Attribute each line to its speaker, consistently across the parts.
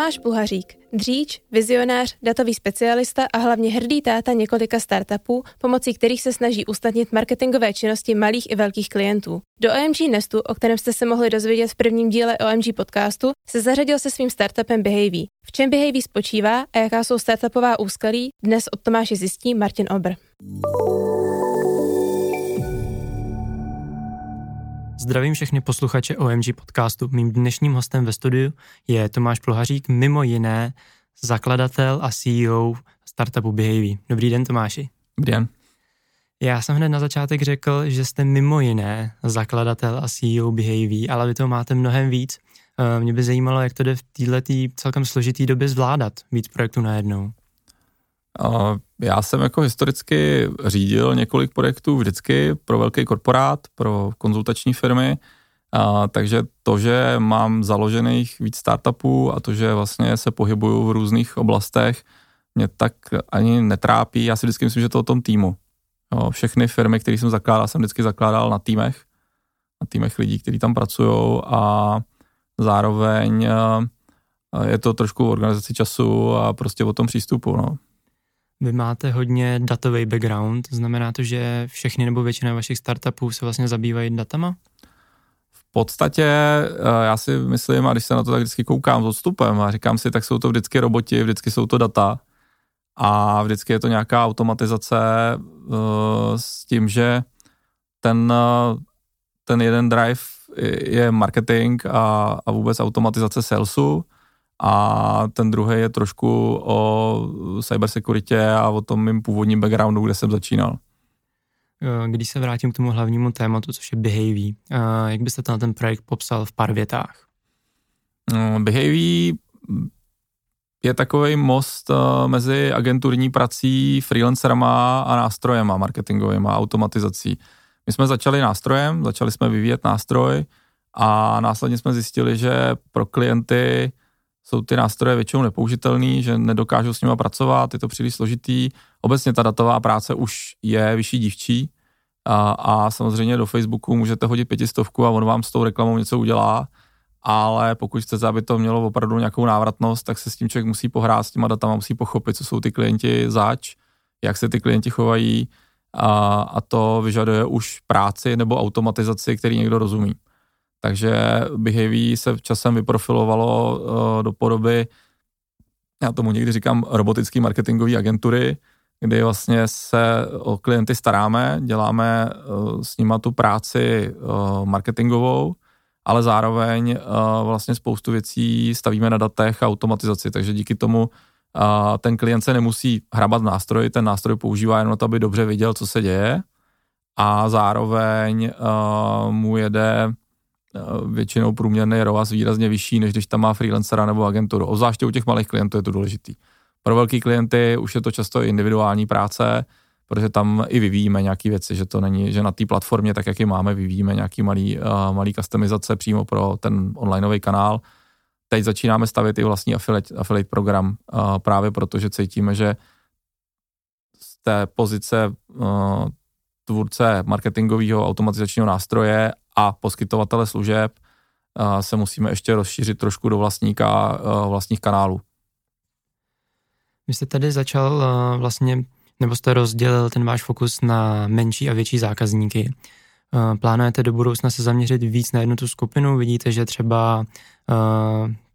Speaker 1: Tomáš Pluhařík, dříč, vizionář, datový specialista a hlavně hrdý táta několika startupů, pomocí kterých se snaží usnadnit marketingové činnosti malých i velkých klientů. Do OMG Nestu, o kterém jste se mohli dozvědět v prvním díle OMG podcastu, se zařadil se svým startupem Behavy. V čem Behavy spočívá a jaká jsou startupová úskalí, dnes od Tomáše zjistí Martin Obr.
Speaker 2: Zdravím všechny posluchače OMG podcastu. Mým dnešním hostem ve studiu je Tomáš Plohařík, mimo jiné zakladatel a CEO startupu Behavy. Dobrý den Tomáši.
Speaker 3: Dobrý den.
Speaker 2: Já jsem hned na začátek řekl, že jste mimo jiné zakladatel a CEO Behavy, ale vy toho máte mnohem víc. Eh, mě by zajímalo, jak to jde v této celkem složitý době zvládat víc projektů najednou.
Speaker 3: Já jsem jako historicky řídil několik projektů vždycky pro velký korporát, pro konzultační firmy, a, takže to, že mám založených víc startupů a to, že vlastně se pohybuju v různých oblastech, mě tak ani netrápí. Já si vždycky myslím, že to o tom týmu. Jo, všechny firmy, které jsem zakládal, jsem vždycky zakládal na týmech, na týmech lidí, kteří tam pracují a zároveň je to trošku organizaci času a prostě o tom přístupu. No.
Speaker 2: Vy máte hodně datový background, znamená to, že všechny nebo většina vašich startupů se vlastně zabývají datama?
Speaker 3: V podstatě eh, já si myslím, a když se na to tak vždycky koukám s odstupem a říkám si, tak jsou to vždycky roboti, vždycky jsou to data a vždycky je to nějaká automatizace uh, s tím, že ten, uh, ten jeden drive je marketing a, a vůbec automatizace salesu a ten druhý je trošku o cybersekuritě a o tom mým původním backgroundu, kde jsem začínal.
Speaker 2: Když se vrátím k tomu hlavnímu tématu, což je Behavy, jak byste ten, ten projekt popsal v pár větách?
Speaker 3: No, Behavy je takový most eh, mezi agenturní prací, freelancerama a nástrojema a automatizací. My jsme začali nástrojem, začali jsme vyvíjet nástroj a následně jsme zjistili, že pro klienty jsou ty nástroje většinou nepoužitelný, že nedokážou s nimi pracovat, je to příliš složitý. Obecně ta datová práce už je vyšší dívčí a, a samozřejmě do Facebooku můžete hodit pětistovku a on vám s tou reklamou něco udělá, ale pokud chcete, aby to mělo opravdu nějakou návratnost, tak se s tím člověk musí pohrát, s těma datama musí pochopit, co jsou ty klienti zač, jak se ty klienti chovají a, a to vyžaduje už práci nebo automatizaci, který někdo rozumí. Takže Behavy se časem vyprofilovalo uh, do podoby, já tomu někdy říkám, robotický marketingové agentury, kdy vlastně se o klienty staráme, děláme uh, s nima tu práci uh, marketingovou, ale zároveň vlastně spoustu věcí stavíme na datech a automatizaci, takže díky tomu ten klient se nemusí hrabat v nástroji, ten nástroj používá jenom to, aby dobře viděl, co se děje. A zároveň mu jede většinou průměrný ROAS výrazně vyšší, než když tam má freelancera nebo agenturu. Obzvláště u těch malých klientů je to důležitý. Pro velký klienty už je to často individuální práce, protože tam i vyvíjíme nějaké věci, že to není, že na té platformě, tak jak ji máme, vyvíjíme nějaký malý, uh, malý customizace přímo pro ten onlineový kanál. Teď začínáme stavět i vlastní affiliate, affiliate program, uh, právě protože cítíme, že z té pozice uh, tvůrce marketingového automatizačního nástroje a poskytovatele služeb se musíme ještě rozšířit trošku do vlastníka vlastních kanálů.
Speaker 2: Vy jste tady začal vlastně, nebo jste rozdělil ten váš fokus na menší a větší zákazníky. Plánujete do budoucna se zaměřit víc na jednu tu skupinu? Vidíte, že třeba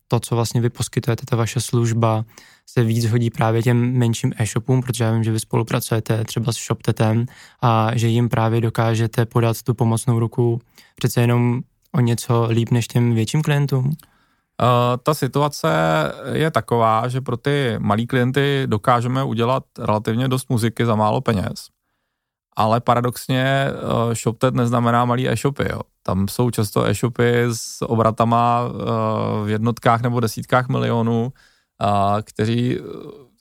Speaker 2: to, co vlastně vy poskytujete, ta vaše služba, se víc hodí právě těm menším e-shopům, protože já vím, že vy spolupracujete třeba s ShopTetem a že jim právě dokážete podat tu pomocnou ruku přece jenom o něco líp než těm větším klientům? Uh,
Speaker 3: ta situace je taková, že pro ty malí klienty dokážeme udělat relativně dost muziky za málo peněz. Ale paradoxně uh, ShopTet neznamená malý e-shopy. Jo. Tam jsou často e-shopy s obratama uh, v jednotkách nebo desítkách milionů, a kteří eh,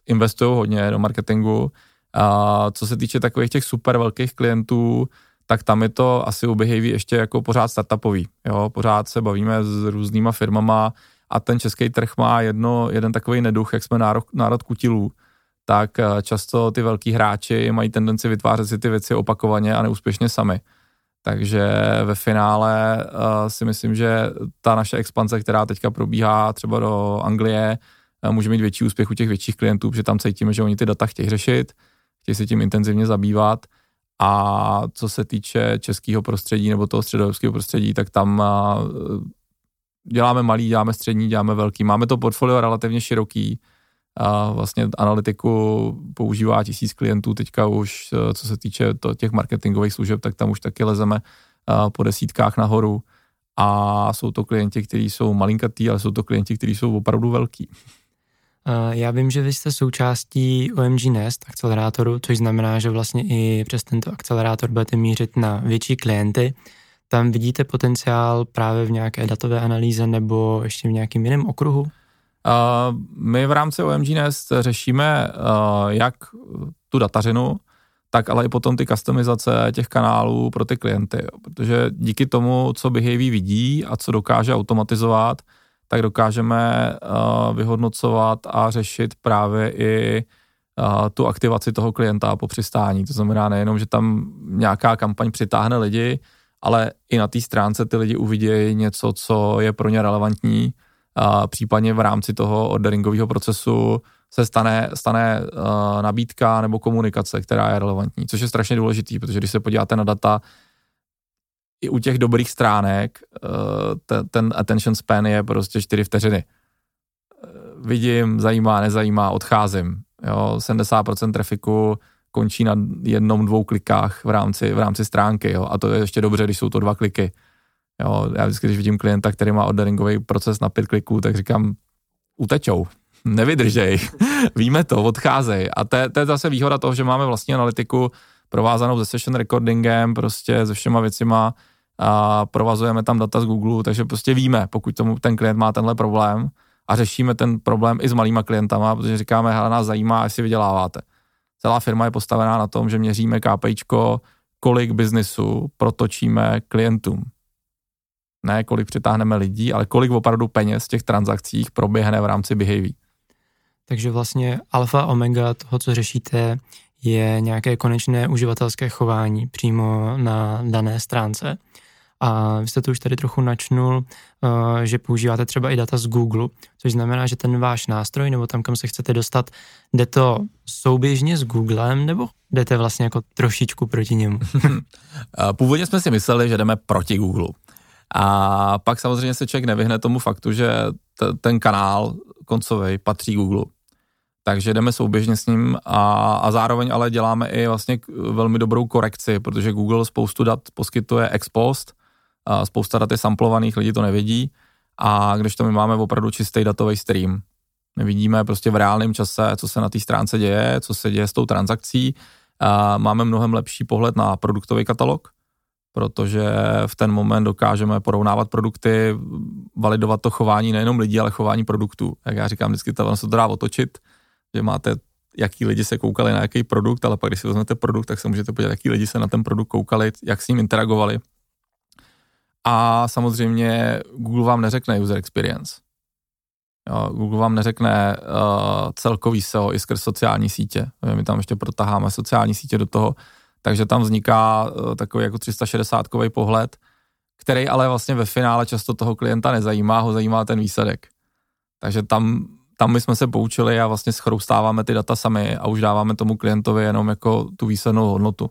Speaker 3: investují hodně do marketingu. A co se týče takových těch super velkých klientů, tak tam je to asi u Behavy ještě jako pořád startupový. Jo? Pořád se bavíme s různýma firmama a ten český trh má jedno, jeden takový neduch, jak jsme národ, národ kutilů, tak eh, často ty velký hráči mají tendenci vytvářet si ty věci opakovaně a neúspěšně sami. Takže ve finále uh, si myslím, že ta naše expanze, která teďka probíhá třeba do Anglie, může mít větší úspěch u těch větších klientů, protože tam cítíme, že oni ty data chtějí řešit, chtějí se tím intenzivně zabývat. A co se týče českého prostředí nebo toho středoevropského prostředí, tak tam děláme malý, děláme střední, děláme velký. Máme to portfolio relativně široký, a vlastně analytiku používá tisíc klientů teďka už, eh, co se týče to, těch marketingových služeb, tak tam už taky lezeme po desítkách nahoru a jsou to klienti, kteří jsou malinkatý, ale jsou to klienti, kteří jsou opravdu velký.
Speaker 2: Já vím, že vy jste součástí OMG Nest akcelerátoru, což znamená, že vlastně i přes tento akcelerátor budete mířit na větší klienty. Tam vidíte potenciál právě v nějaké datové analýze nebo ještě v nějakém jiném okruhu?
Speaker 3: Uh, my v rámci OMG Nest řešíme uh, jak tu datařinu, tak ale i potom ty customizace těch kanálů pro ty klienty, protože díky tomu, co Behavy vidí a co dokáže automatizovat, tak dokážeme uh, vyhodnocovat a řešit právě i uh, tu aktivaci toho klienta po přistání. To znamená nejenom, že tam nějaká kampaň přitáhne lidi, ale i na té stránce ty lidi uvidějí něco, co je pro ně relevantní a případně v rámci toho orderingového procesu se stane, stane uh, nabídka nebo komunikace, která je relevantní, což je strašně důležitý, protože když se podíváte na data, i u těch dobrých stránek uh, ten, ten attention span je prostě 4 vteřiny. Uh, vidím, zajímá, nezajímá, odcházím. Jo, 70% trafiku končí na jednom, dvou klikách v rámci, v rámci stránky. Jo, a to je ještě dobře, když jsou to dva kliky. Jo, já vždycky, když vidím klienta, který má orderingový proces na pět kliků, tak říkám, utečou, nevydržej, víme to, odcházej. A to, to je zase výhoda toho, že máme vlastní analytiku provázanou se session recordingem, prostě se všema věcima a provazujeme tam data z Google, takže prostě víme, pokud tomu ten klient má tenhle problém a řešíme ten problém i s malýma klientama, protože říkáme, hele, nás zajímá, jestli vyděláváte. Celá firma je postavená na tom, že měříme KPIčko, kolik biznisu protočíme klientům ne kolik přitáhneme lidí, ale kolik opravdu peněz z těch transakcích proběhne v rámci behavior.
Speaker 2: Takže vlastně alfa omega toho, co řešíte, je nějaké konečné uživatelské chování přímo na dané stránce. A vy jste to už tady trochu načnul, eh, že používáte třeba i data z Google, což znamená, že ten váš nástroj nebo tam, kam se chcete dostat, jde to souběžně s Googlem nebo jdete vlastně jako trošičku proti němu?
Speaker 3: Původně jsme si mysleli, že jdeme proti Google. A pak samozřejmě se člověk nevyhne tomu faktu, že t- ten kanál koncový patří Google. Takže jdeme souběžně s ním a, a zároveň ale děláme i vlastně velmi dobrou korekci, protože Google spoustu dat poskytuje ex post, spousta dat je samplovaných, lidi to nevědí a když to my máme opravdu čistý datový stream. My vidíme prostě v reálném čase, co se na té stránce děje, co se děje s tou transakcí. Máme mnohem lepší pohled na produktový katalog, protože v ten moment dokážeme porovnávat produkty, validovat to chování nejenom lidí, ale chování produktů. Jak já říkám, vždycky to se to dá otočit, že máte jaký lidi se koukali na jaký produkt, ale pak když si vezmete produkt, tak se můžete podívat, jaký lidi se na ten produkt koukali, jak s ním interagovali. A samozřejmě Google vám neřekne user experience. Jo, Google vám neřekne uh, celkový SEO i skrz sociální sítě. My tam ještě protaháme sociální sítě do toho, takže tam vzniká eh, takový jako 360-kový pohled, který ale vlastně ve finále často toho klienta nezajímá, ho zajímá ten výsledek. Takže tam, tam my jsme se poučili a vlastně schroustáváme ty data sami a už dáváme tomu klientovi jenom jako tu výslednou hodnotu,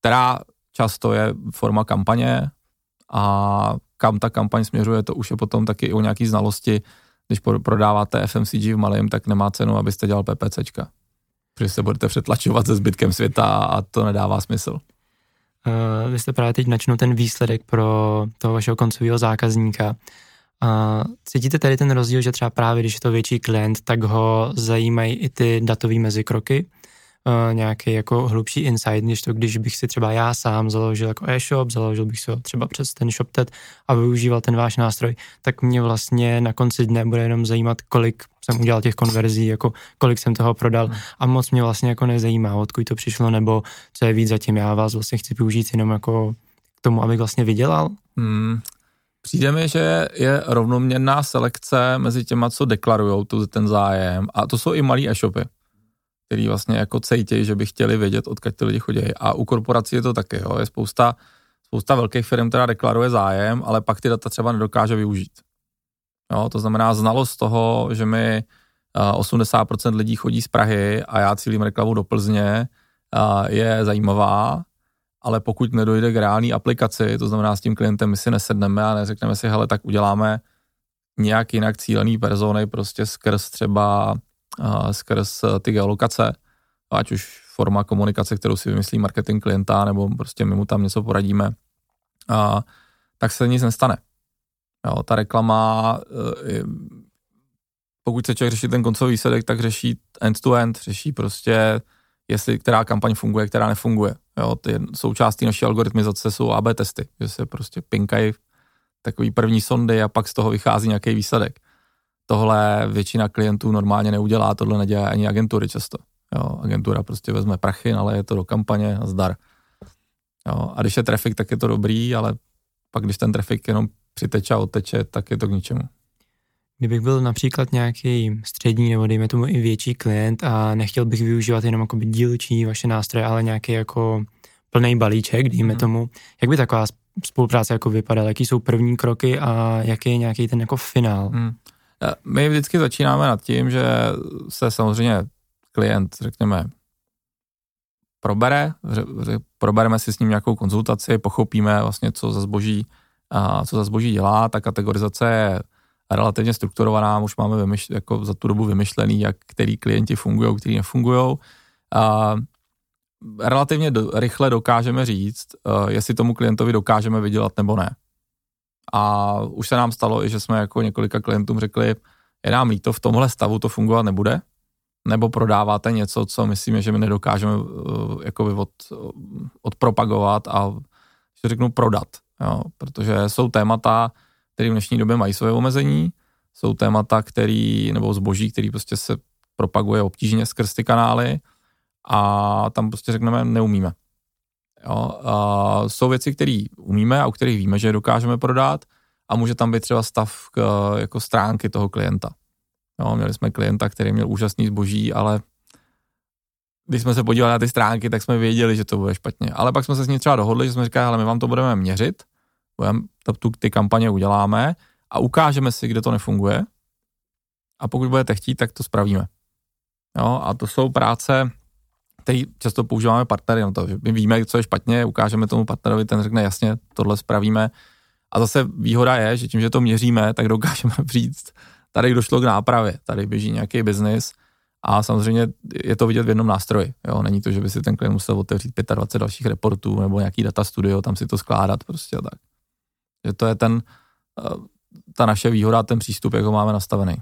Speaker 3: která často je forma kampaně a kam ta kampaň směřuje, to už je potom taky o nějaký znalosti. Když prodáváte FMCG v malém, tak nemá cenu, abyste dělal PPCčka protože se budete přetlačovat se zbytkem světa a to nedává smysl.
Speaker 2: Uh, vy jste právě teď načnul ten výsledek pro toho vašeho koncového zákazníka. Uh, cítíte tady ten rozdíl, že třeba právě když je to větší klient, tak ho zajímají i ty datové mezikroky, uh, nějaký jako hlubší insight, než to, když bych si třeba já sám založil jako e-shop, založil bych si ho třeba přes ten ShopTet a využíval ten váš nástroj, tak mě vlastně na konci dne bude jenom zajímat, kolik jsem udělal těch konverzí, jako kolik jsem toho prodal hmm. a moc mě vlastně jako nezajímá, odkud to přišlo, nebo co je víc zatím. Já vás vlastně chci využít jenom jako k tomu, abych vlastně vydělal. Hmm.
Speaker 3: Přijde mi, že je rovnoměrná selekce mezi těma, co deklarují ten zájem a to jsou i malý e-shopy který vlastně jako cejtějí, že by chtěli vědět, odkud ty lidi chodí. A u korporací je to taky, jo. Je spousta, spousta velkých firm teda deklaruje zájem, ale pak ty data třeba nedokáže využít. Jo, to znamená znalost toho, že mi 80% lidí chodí z Prahy a já cílím reklamu do Plzně, je zajímavá, ale pokud nedojde k reální aplikaci, to znamená s tím klientem my si nesedneme a neřekneme si, hele, tak uděláme nějak jinak cílený persony prostě skrz třeba skrz ty geolokace, ať už forma komunikace, kterou si vymyslí marketing klienta, nebo prostě my mu tam něco poradíme, a, tak se nic nestane. Jo, ta reklama, e, pokud se člověk řeší ten koncový výsledek, tak řeší end-to-end, řeší prostě, jestli která kampaň funguje, která nefunguje. Jo, ty součástí naší algoritmizace jsou AB testy, že se prostě pinkají takový první sondy a pak z toho vychází nějaký výsledek. Tohle většina klientů normálně neudělá, tohle nedělá ani agentury často. Jo, agentura prostě vezme prachy, ale je to do kampaně a zdar. Jo, a když je trafik, tak je to dobrý, ale pak když ten trafik jenom přiteče a odteče, tak je to k ničemu.
Speaker 2: Kdybych byl například nějaký střední nebo dejme tomu i větší klient a nechtěl bych využívat jenom jako dílčí vaše nástroje, ale nějaký jako plný balíček, dejme hmm. tomu, jak by taková spolupráce jako vypadala, jaký jsou první kroky a jaký je nějaký ten jako finál? Hmm.
Speaker 3: My vždycky začínáme nad tím, že se samozřejmě klient, řekněme, probere, probereme si s ním nějakou konzultaci, pochopíme vlastně, co za zboží, co za zboží dělá, ta kategorizace je relativně strukturovaná, už máme vymyšl, jako za tu dobu vymyšlený, jak který klienti fungují, který nefungují. A relativně do, rychle dokážeme říct, uh, jestli tomu klientovi dokážeme vydělat nebo ne. A už se nám stalo i, že jsme jako několika klientům řekli, je nám líto, v tomhle stavu to fungovat nebude, nebo prodáváte něco, co myslíme, že my nedokážeme uh, jakoby od, odpropagovat a že řeknu prodat, jo, protože jsou témata, které v dnešní době mají své omezení, jsou témata, který, nebo zboží, který prostě se propaguje obtížně skrz ty kanály a tam prostě řekneme, neumíme. Jo, a jsou věci, které umíme a u kterých víme, že je dokážeme prodat a může tam být třeba stav k, jako stránky toho klienta. Jo, měli jsme klienta, který měl úžasný zboží, ale když jsme se podívali na ty stránky, tak jsme věděli, že to bude špatně. Ale pak jsme se s ním třeba dohodli, že jsme říkali, ale my vám to budeme měřit, budeme, tu, ty kampaně uděláme a ukážeme si, kde to nefunguje. A pokud budete chtít, tak to spravíme. Jo, a to jsou práce, který často používáme partnery na to, že my víme, co je špatně, ukážeme tomu partnerovi, ten řekne jasně, tohle spravíme. A zase výhoda je, že tím, že to měříme, tak dokážeme říct, tady došlo k nápravě, tady běží nějaký biznis a samozřejmě je to vidět v jednom nástroji. Jo? Není to, že by si ten klient musel otevřít 25 dalších reportů nebo nějaký data studio, tam si to skládat prostě tak. Že to je ten, eh, ta naše výhoda, ten přístup, jak ho máme nastavený.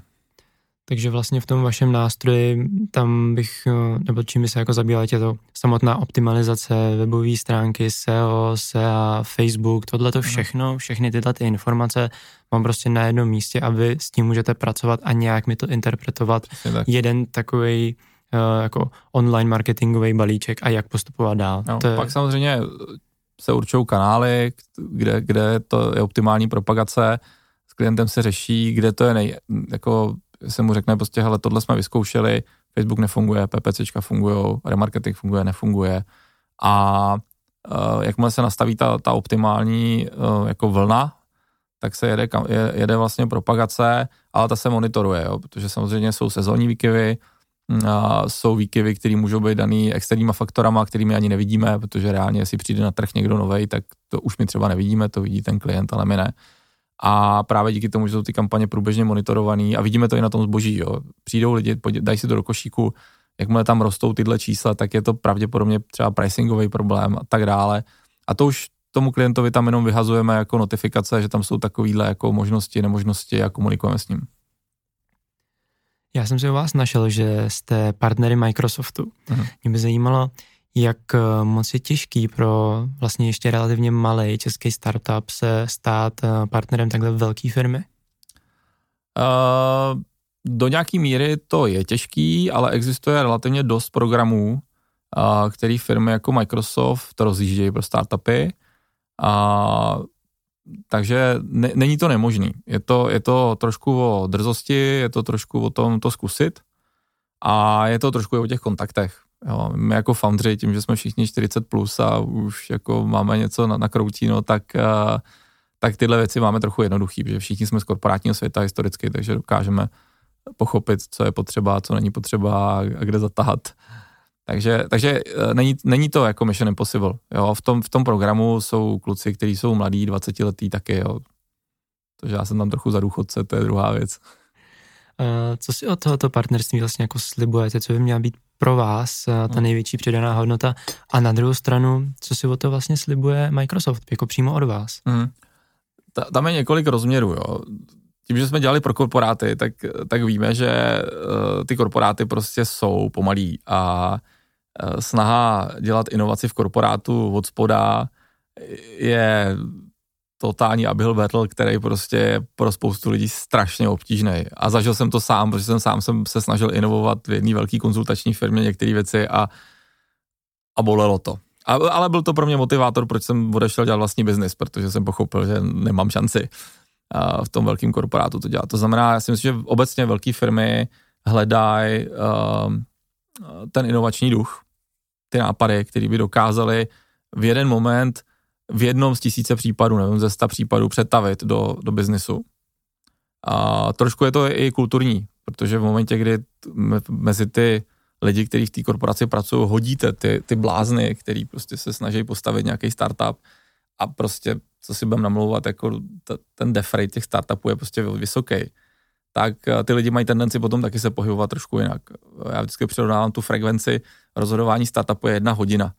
Speaker 2: Takže vlastně v tom vašem nástroji, tam bych, eh, nebo čím by se jako zabývala tě to samotná optimalizace webové stránky, SEO, SEA, Facebook, tohle to všechno, všechny tyhle ty informace mám prostě na jednom místě a vy s tím můžete pracovat a nějak mi to interpretovat. Tak. Jeden takový uh, jako online marketingový balíček a jak postupovat dál.
Speaker 3: No, to je... Pak samozřejmě se určují kanály, kde, kde to je optimální propagace, s klientem se řeší, kde to je nej, jako se mu řekne prostě, hele, tohle jsme vyzkoušeli, Facebook nefunguje, PPCčka fungují, remarketing funguje, nefunguje a uh, jakmile se nastaví ta, ta optimální uh, jako vlna, tak se jede, jede vlastně propagace, ale ta se monitoruje, jo, protože samozřejmě jsou sezónní výkyvy, a jsou výkyvy, které můžou být daný externíma faktorama, kterými ani nevidíme, protože reálně, jestli přijde na trh někdo nový, tak to už my třeba nevidíme, to vidí ten klient, ale my ne. A právě díky tomu, že jsou ty kampaně průběžně monitorované a vidíme to i na tom zboží, jo. přijdou lidi, dají si to do košíku, jakmile tam rostou tyhle čísla, tak je to pravděpodobně třeba pricingový problém a tak dále. A to už tomu klientovi tam jenom vyhazujeme jako notifikace, že tam jsou takovýhle jako možnosti, nemožnosti a komunikujeme s ním.
Speaker 2: Já jsem si u vás našel, že jste partnery Microsoftu. Uh-huh. Mě by zajímalo, jak eh, moc je těžký pro vlastně ještě relativně malý český startup se stát eh, partnerem takhle velké firmy?
Speaker 3: Uh, do nějaké míry to je těžký, ale existuje relativně dost programů, uh, který firmy jako Microsoft rozjíždějí pro startupy. A takže ne, není to nemožný. Je to, je to trošku o drzosti, je to trošku o tom to zkusit a je to trošku i o těch kontaktech. Jo, my jako foundry, tím, že jsme všichni 40 plus a už jako máme něco na, na kroutí, no, tak, uh, tak tyhle věci máme trochu jednoduchý, protože všichni jsme z korporátního světa historicky, takže dokážeme pochopit, co je potřeba, co není potřeba a kde zatahat. Takže, takže eh, není, není to jako Mission Impossible. Jo? V, tom, v tom programu jsou kluci, kteří jsou mladí, 20 letý taky. Jo? Takže já jsem tam trochu za důchodce, to je druhá věc.
Speaker 2: Uh, co si od tohoto partnerství vlastně jako slibujete, co by měla být pro vás uh, ta hmm. největší přidaná hodnota a na druhou stranu, co si o to vlastně slibuje Microsoft, jako přímo od vás? Hmm.
Speaker 3: Ta, tam je několik rozměrů. Jo tím, že jsme dělali pro korporáty, tak, tak víme, že uh, ty korporáty prostě jsou pomalí a uh, snaha dělat inovaci v korporátu od spoda je totální uphill battle, který prostě je pro spoustu lidí strašně obtížný. A zažil jsem to sám, protože jsem sám jsem se snažil inovovat v jedné velké konzultační firmě některé věci a, a bolelo to. A, ale byl to pro mě motivátor, proč jsem odešel dělat vlastní biznis, protože jsem pochopil, že nemám šanci v tom velkém korporátu to dělat. To znamená, já si myslím, že obecně velké firmy hledají um, ten inovační duch, ty nápady, které by dokázaly v jeden moment v jednom z tisíce případů, nevím, ze sta případů přetavit do, do biznisu. A trošku je to i kulturní, protože v momentě, kdy mezi ty lidi, kteří v té korporaci pracují, hodíte ty, ty blázny, který prostě se snaží postavit nějaký startup a prostě co si budeme namlouvat, jako t- ten rate těch startupů je prostě vysoký, tak eh, ty lidi mají tendenci potom taky se pohybovat trošku jinak. Já vždycky přirovnávám tu frekvenci rozhodování startupu je jedna hodina.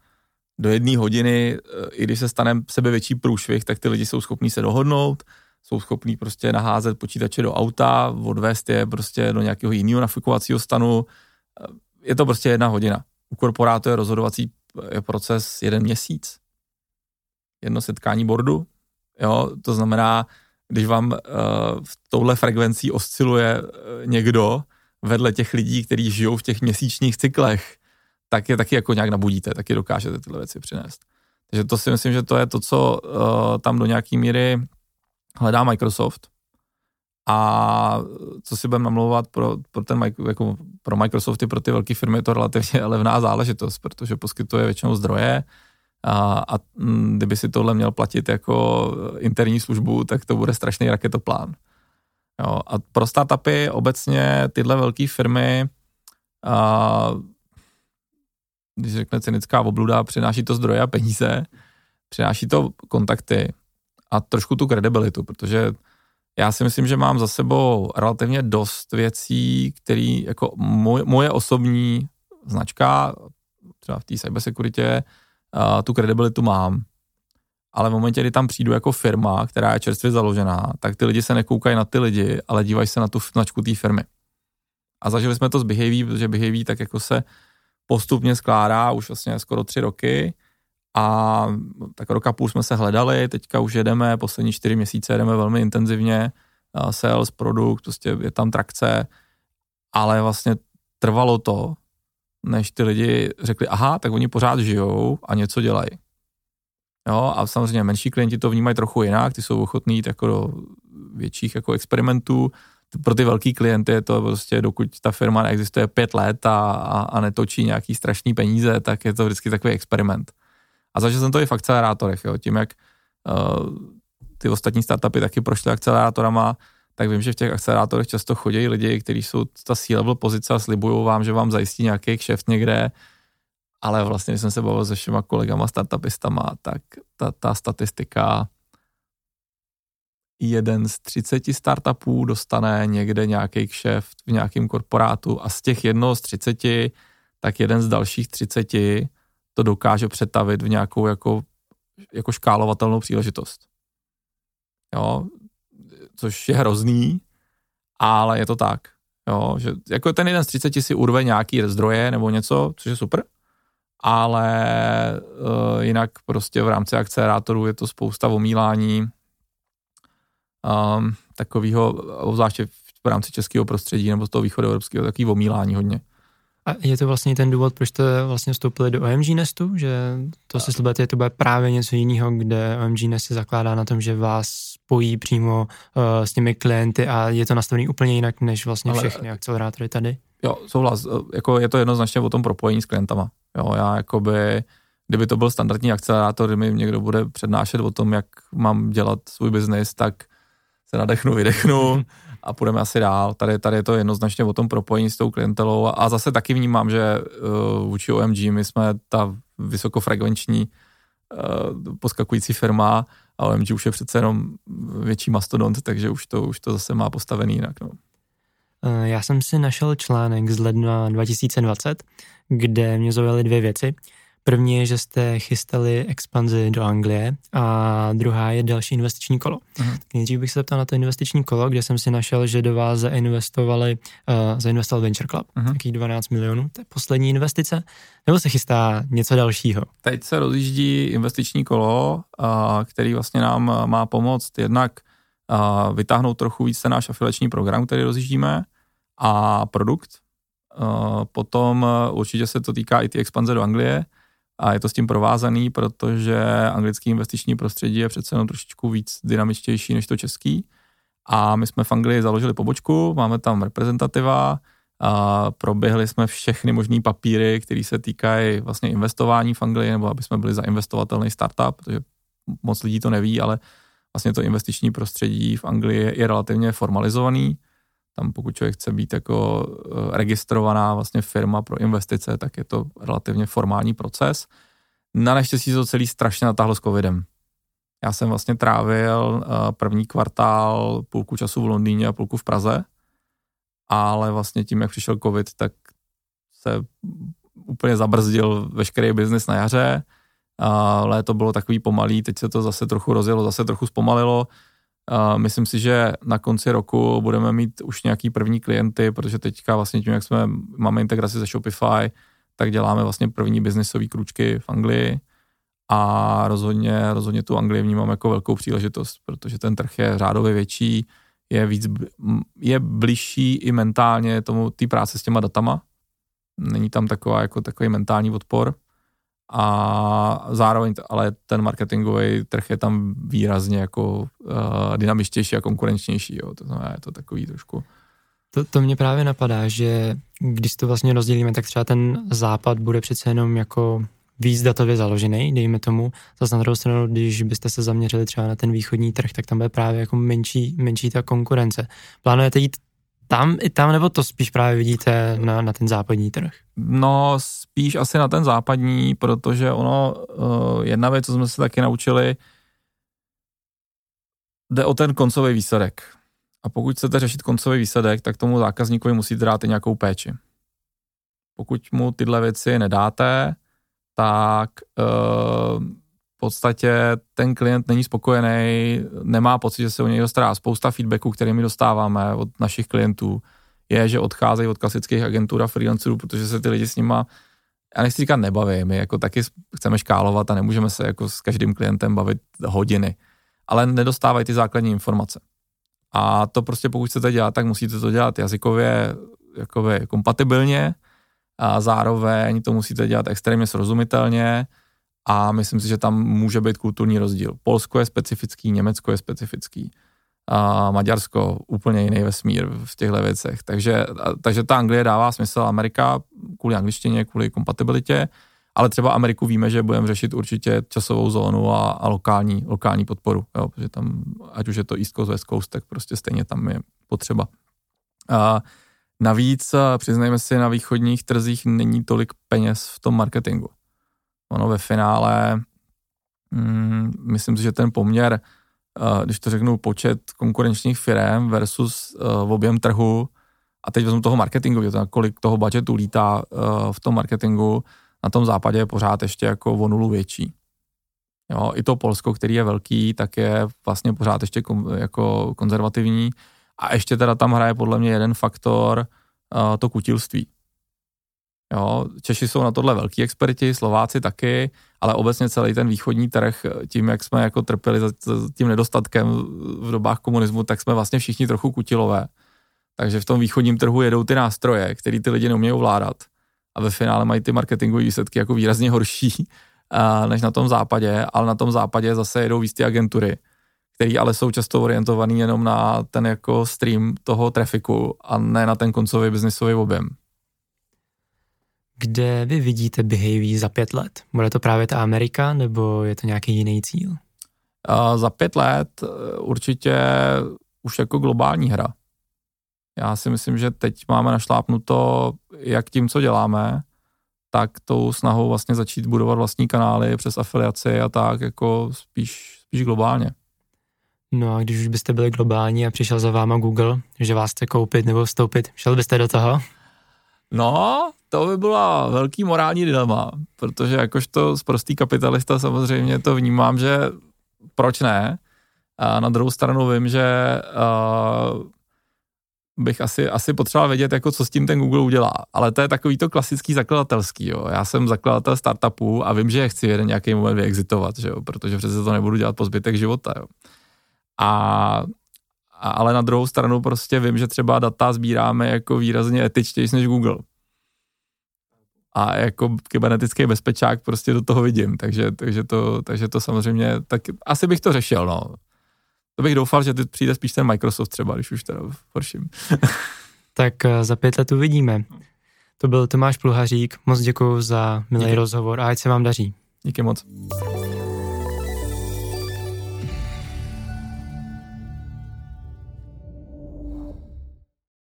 Speaker 3: Do jedné hodiny, eh, i když se stane sebe větší průšvih, tak ty lidi jsou schopní se dohodnout, jsou schopní prostě naházet počítače do auta, odvést je prostě do nějakého jiného nafukovacího stanu. Eh, je to prostě jedna hodina. U korporátu je rozhodovací proces jeden měsíc. Jedno setkání bordu, Jo, to znamená, když vám uh, v touhle frekvencí osciluje někdo vedle těch lidí, kteří žijou v těch měsíčních cyklech, tak je taky jako nějak nabudíte, taky dokážete tyhle věci přinést. Takže to si myslím, že to je to, co uh, tam do nějaký míry hledá Microsoft. A co si budeme namlouvat pro, pro, ten, jako pro Microsoft i pro ty velké firmy je to relativně levná záležitost, protože poskytuje většinou zdroje, a, a mm, kdyby si tohle měl platit jako interní službu, tak to bude strašný raketoplán. Jo, a pro startupy obecně tyhle velké firmy, a, když řekne cynická obluda, přináší to zdroje a peníze, přináší to kontakty a trošku tu kredibilitu, protože já si myslím, že mám za sebou relativně dost věcí, které jako moje, moje osobní značka, třeba v té cybersekuritě, uh, tu kredibilitu mám, ale v momentě, kdy tam přijdu jako firma, která je čerstvě založená, tak ty lidi se nekoukají na ty lidi, ale dívají se na tu značku té firmy. A zažili jsme to s Behaví, protože Behaví tak jako se postupně skládá už vlastně skoro tři roky a tak roka půl jsme se hledali, teďka už jedeme, poslední čtyři měsíce jedeme velmi intenzivně, sales, produkt, prostě je tam trakce, ale vlastně trvalo to, než ty lidi řekli, aha, tak oni pořád žijou a něco dělají. Jo, a samozřejmě menší klienti to vnímají trochu jinak, ty jsou ochotní jako do větších jako experimentů. Pro ty velký klienty je to prostě, dokud ta firma neexistuje pět let a, a, a netočí nějaký strašný peníze, tak je to vždycky takový experiment. A zažil jsem to i v akcelerátorech, jo, tím jak uh, ty ostatní startupy taky prošly akcelerátorama, tak vím, že v těch akcelerátorech často chodí lidi, kteří jsou ta C-level pozice a slibují vám, že vám zajistí nějaký kšeft někde, ale vlastně, když jsem se bavil se všema kolegama startupistama, tak ta, ta statistika jeden z 30 startupů dostane někde nějaký kšeft v nějakém korporátu a z těch jednoho z 30, tak jeden z dalších 30 to dokáže přetavit v nějakou jako, jako škálovatelnou příležitost. Jo, což je hrozný, ale je to tak. Jo, že jako ten jeden z 30 si urve nějaký zdroje nebo něco, což je super, ale uh, jinak prostě v rámci akcelerátorů je to spousta omílání um, takového, obzvláště v rámci českého prostředí nebo z toho východu evropského, takový omílání hodně.
Speaker 2: A je to vlastně ten důvod, proč jste vlastně vstoupili do OMG Nestu, že to si slibujete, to bude právě něco jiného, kde OMG Nest se zakládá na tom, že vás spojí přímo uh, s těmi klienty a je to nastavené úplně jinak než vlastně Ale všechny akcelerátory tady?
Speaker 3: Jo, souhlas. Jako je to jednoznačně o tom propojení s klientama. Jo, já jakoby, kdyby to byl standardní akcelerátor, kdy mi někdo bude přednášet o tom, jak mám dělat svůj biznis, tak se nadechnu, vydechnu a půjdeme asi dál. Tady, tady je to jednoznačně o tom propojení s tou klientelou a zase taky vnímám, že uh, vůči OMG my jsme ta vysokofrekvenční uh, poskakující firma a OMG už je přece jenom větší mastodont, takže už to, už to zase má postavený jinak. No.
Speaker 2: Eh, já jsem si našel článek z ledna 2020, kde mě zaujaly dvě věci. První je, že jste chystali expanzi do Anglie a druhá je další investiční kolo. Uh-huh. Nejdřív bych se zeptal na to investiční kolo, kde jsem si našel, že do vás zainvestovali, uh, zainvestoval Venture Club, uh-huh. nějakých 12 milionů, to je poslední investice, nebo se chystá něco dalšího?
Speaker 3: Teď se rozjíždí investiční kolo, uh, který vlastně nám má pomoct jednak uh, vytáhnout trochu víc ten náš afiliační program, který rozjíždíme, a produkt. Uh, potom uh, určitě se to týká i ty expanze do Anglie, a je to s tím provázaný, protože anglický investiční prostředí je přece jenom trošičku víc dynamičtější než to český. A my jsme v Anglii založili pobočku, máme tam reprezentativa, a proběhli jsme všechny možné papíry, které se týkají vlastně investování v Anglii, nebo aby jsme byli zainvestovatelný startup, protože moc lidí to neví, ale vlastně to investiční prostředí v Anglii je relativně formalizovaný. Tam pokud člověk chce být jako eh, registrovaná vlastně firma pro investice, tak je to relativně formální proces. Na neštěstí to celý strašně natáhlo s covidem. Já jsem vlastně trávil eh, první kvartál půlku času v Londýně a půlku v Praze, ale vlastně tím, jak přišel covid, tak se úplně zabrzdil veškerý biznis na jaře. Léto bylo takový pomalý, teď se to zase trochu rozjelo, zase trochu zpomalilo. Myslím si, že na konci roku budeme mít už nějaký první klienty, protože teďka vlastně tím, jak jsme, máme integraci ze Shopify, tak děláme vlastně první biznisové kručky v Anglii a rozhodně, rozhodně tu Anglii vnímám jako velkou příležitost, protože ten trh je řádově větší, je víc, je bližší i mentálně tomu té práce s těma datama. Není tam taková jako takový mentální odpor a zároveň ale ten marketingový trh je tam výrazně jako uh, dynamičtější a konkurenčnější, jo. to znamená, je to takový trošku
Speaker 2: to, to mě právě napadá, že když to vlastně rozdělíme, tak třeba ten západ bude přece jenom jako víc datově založený, dejme tomu. Zase na druhou stranu, když byste se zaměřili třeba na ten východní trh, tak tam bude právě jako menší, menší ta konkurence. Plánujete jít tam i tam, nebo to spíš právě vidíte na, na ten západní trh?
Speaker 3: No, spíš asi na ten západní, protože ono, uh, jedna věc, co jsme se taky naučili, jde o ten koncový výsledek. A pokud chcete řešit koncový výsledek, tak tomu zákazníkovi musíte dát i nějakou péči. Pokud mu tyhle věci nedáte, tak uh, podstatě ten klient není spokojený, nemá pocit, že se o něj dostává. Spousta feedbacků, které my dostáváme od našich klientů, je, že odcházejí od klasických agentur a freelancerů, protože se ty lidi s nima, já nechci říkat nebaví, my jako taky chceme škálovat a nemůžeme se jako s každým klientem bavit hodiny, ale nedostávají ty základní informace. A to prostě pokud chcete dělat, tak musíte to dělat jazykově jakoby kompatibilně a zároveň to musíte dělat extrémně srozumitelně, a myslím si, že tam může být kulturní rozdíl. Polsko je specifický, Německo je specifický, a Maďarsko úplně jiný vesmír v těchto věcech. Takže, takže ta Anglie dává smysl, Amerika kvůli angličtině, kvůli kompatibilitě, ale třeba Ameriku víme, že budeme řešit určitě časovou zónu a, a lokální, lokální podporu, jo, protože tam, ať už je to East Coast, West Coast, tak prostě stejně tam je potřeba. A navíc, přiznejme si, na východních trzích není tolik peněz v tom marketingu ono ve finále, mm, myslím si, že ten poměr, uh, když to řeknu, počet konkurenčních firm versus uh, objem trhu, a teď vezmu toho marketingu, to, kolik toho budgetu lítá uh, v tom marketingu, na tom západě je pořád ještě jako o nulu větší. Jo, I to Polsko, který je velký, tak je vlastně pořád ještě kom, jako konzervativní. A ještě teda tam hraje podle mě jeden faktor, uh, to kutilství. Jo, Češi jsou na tohle velký experti, Slováci taky, ale obecně celý ten východní trh, tím, jak jsme jako trpěli za tím nedostatkem v dobách komunismu, tak jsme vlastně všichni trochu kutilové. Takže v tom východním trhu jedou ty nástroje, které ty lidi neumějí ovládat. A ve finále mají ty marketingové výsledky jako výrazně horší než na tom západě, ale na tom západě zase jedou víc ty agentury, které ale jsou často orientované jenom na ten jako stream toho trafiku a ne na ten koncový biznisový objem.
Speaker 2: Kde vy vidíte Behavy za pět let? Bude to právě ta Amerika, nebo je to nějaký jiný cíl?
Speaker 3: A za pět let eh, určitě už jako globální hra. Já si myslím, že teď máme našlápnuto jak tím, co děláme, tak tou snahou vlastně začít budovat vlastní kanály přes afiliaci a tak jako spíš, spíš globálně.
Speaker 2: No a když už byste byli globální a přišel za váma Google, že vás chce koupit nebo vstoupit, šel byste do toho?
Speaker 3: No, to by byla velký morální dilema, protože jakožto prostý kapitalista samozřejmě to vnímám, že proč ne? A na druhou stranu vím, že uh, bych asi, asi potřeboval vědět, jako co s tím ten Google udělá. Ale to je takový to klasický zakladatelský. Jo. Já jsem zakladatel startupu a vím, že chci jeden nějaký moment vyexitovat, že jo, protože přece to nebudu dělat po zbytek života. Jo. A, a, ale na druhou stranu prostě vím, že třeba data sbíráme jako výrazně etičtější než Google. A jako kybernetický bezpečák prostě do toho vidím, takže, takže, to, takže to samozřejmě, tak asi bych to řešil, no. To bych doufal, že ty přijde spíš ten Microsoft třeba, když už teda horším.
Speaker 2: tak eh, za pět let uvidíme. To byl Tomáš Pluhařík, moc děkuji za milý Díky. rozhovor a ať se vám daří.
Speaker 3: Díky moc.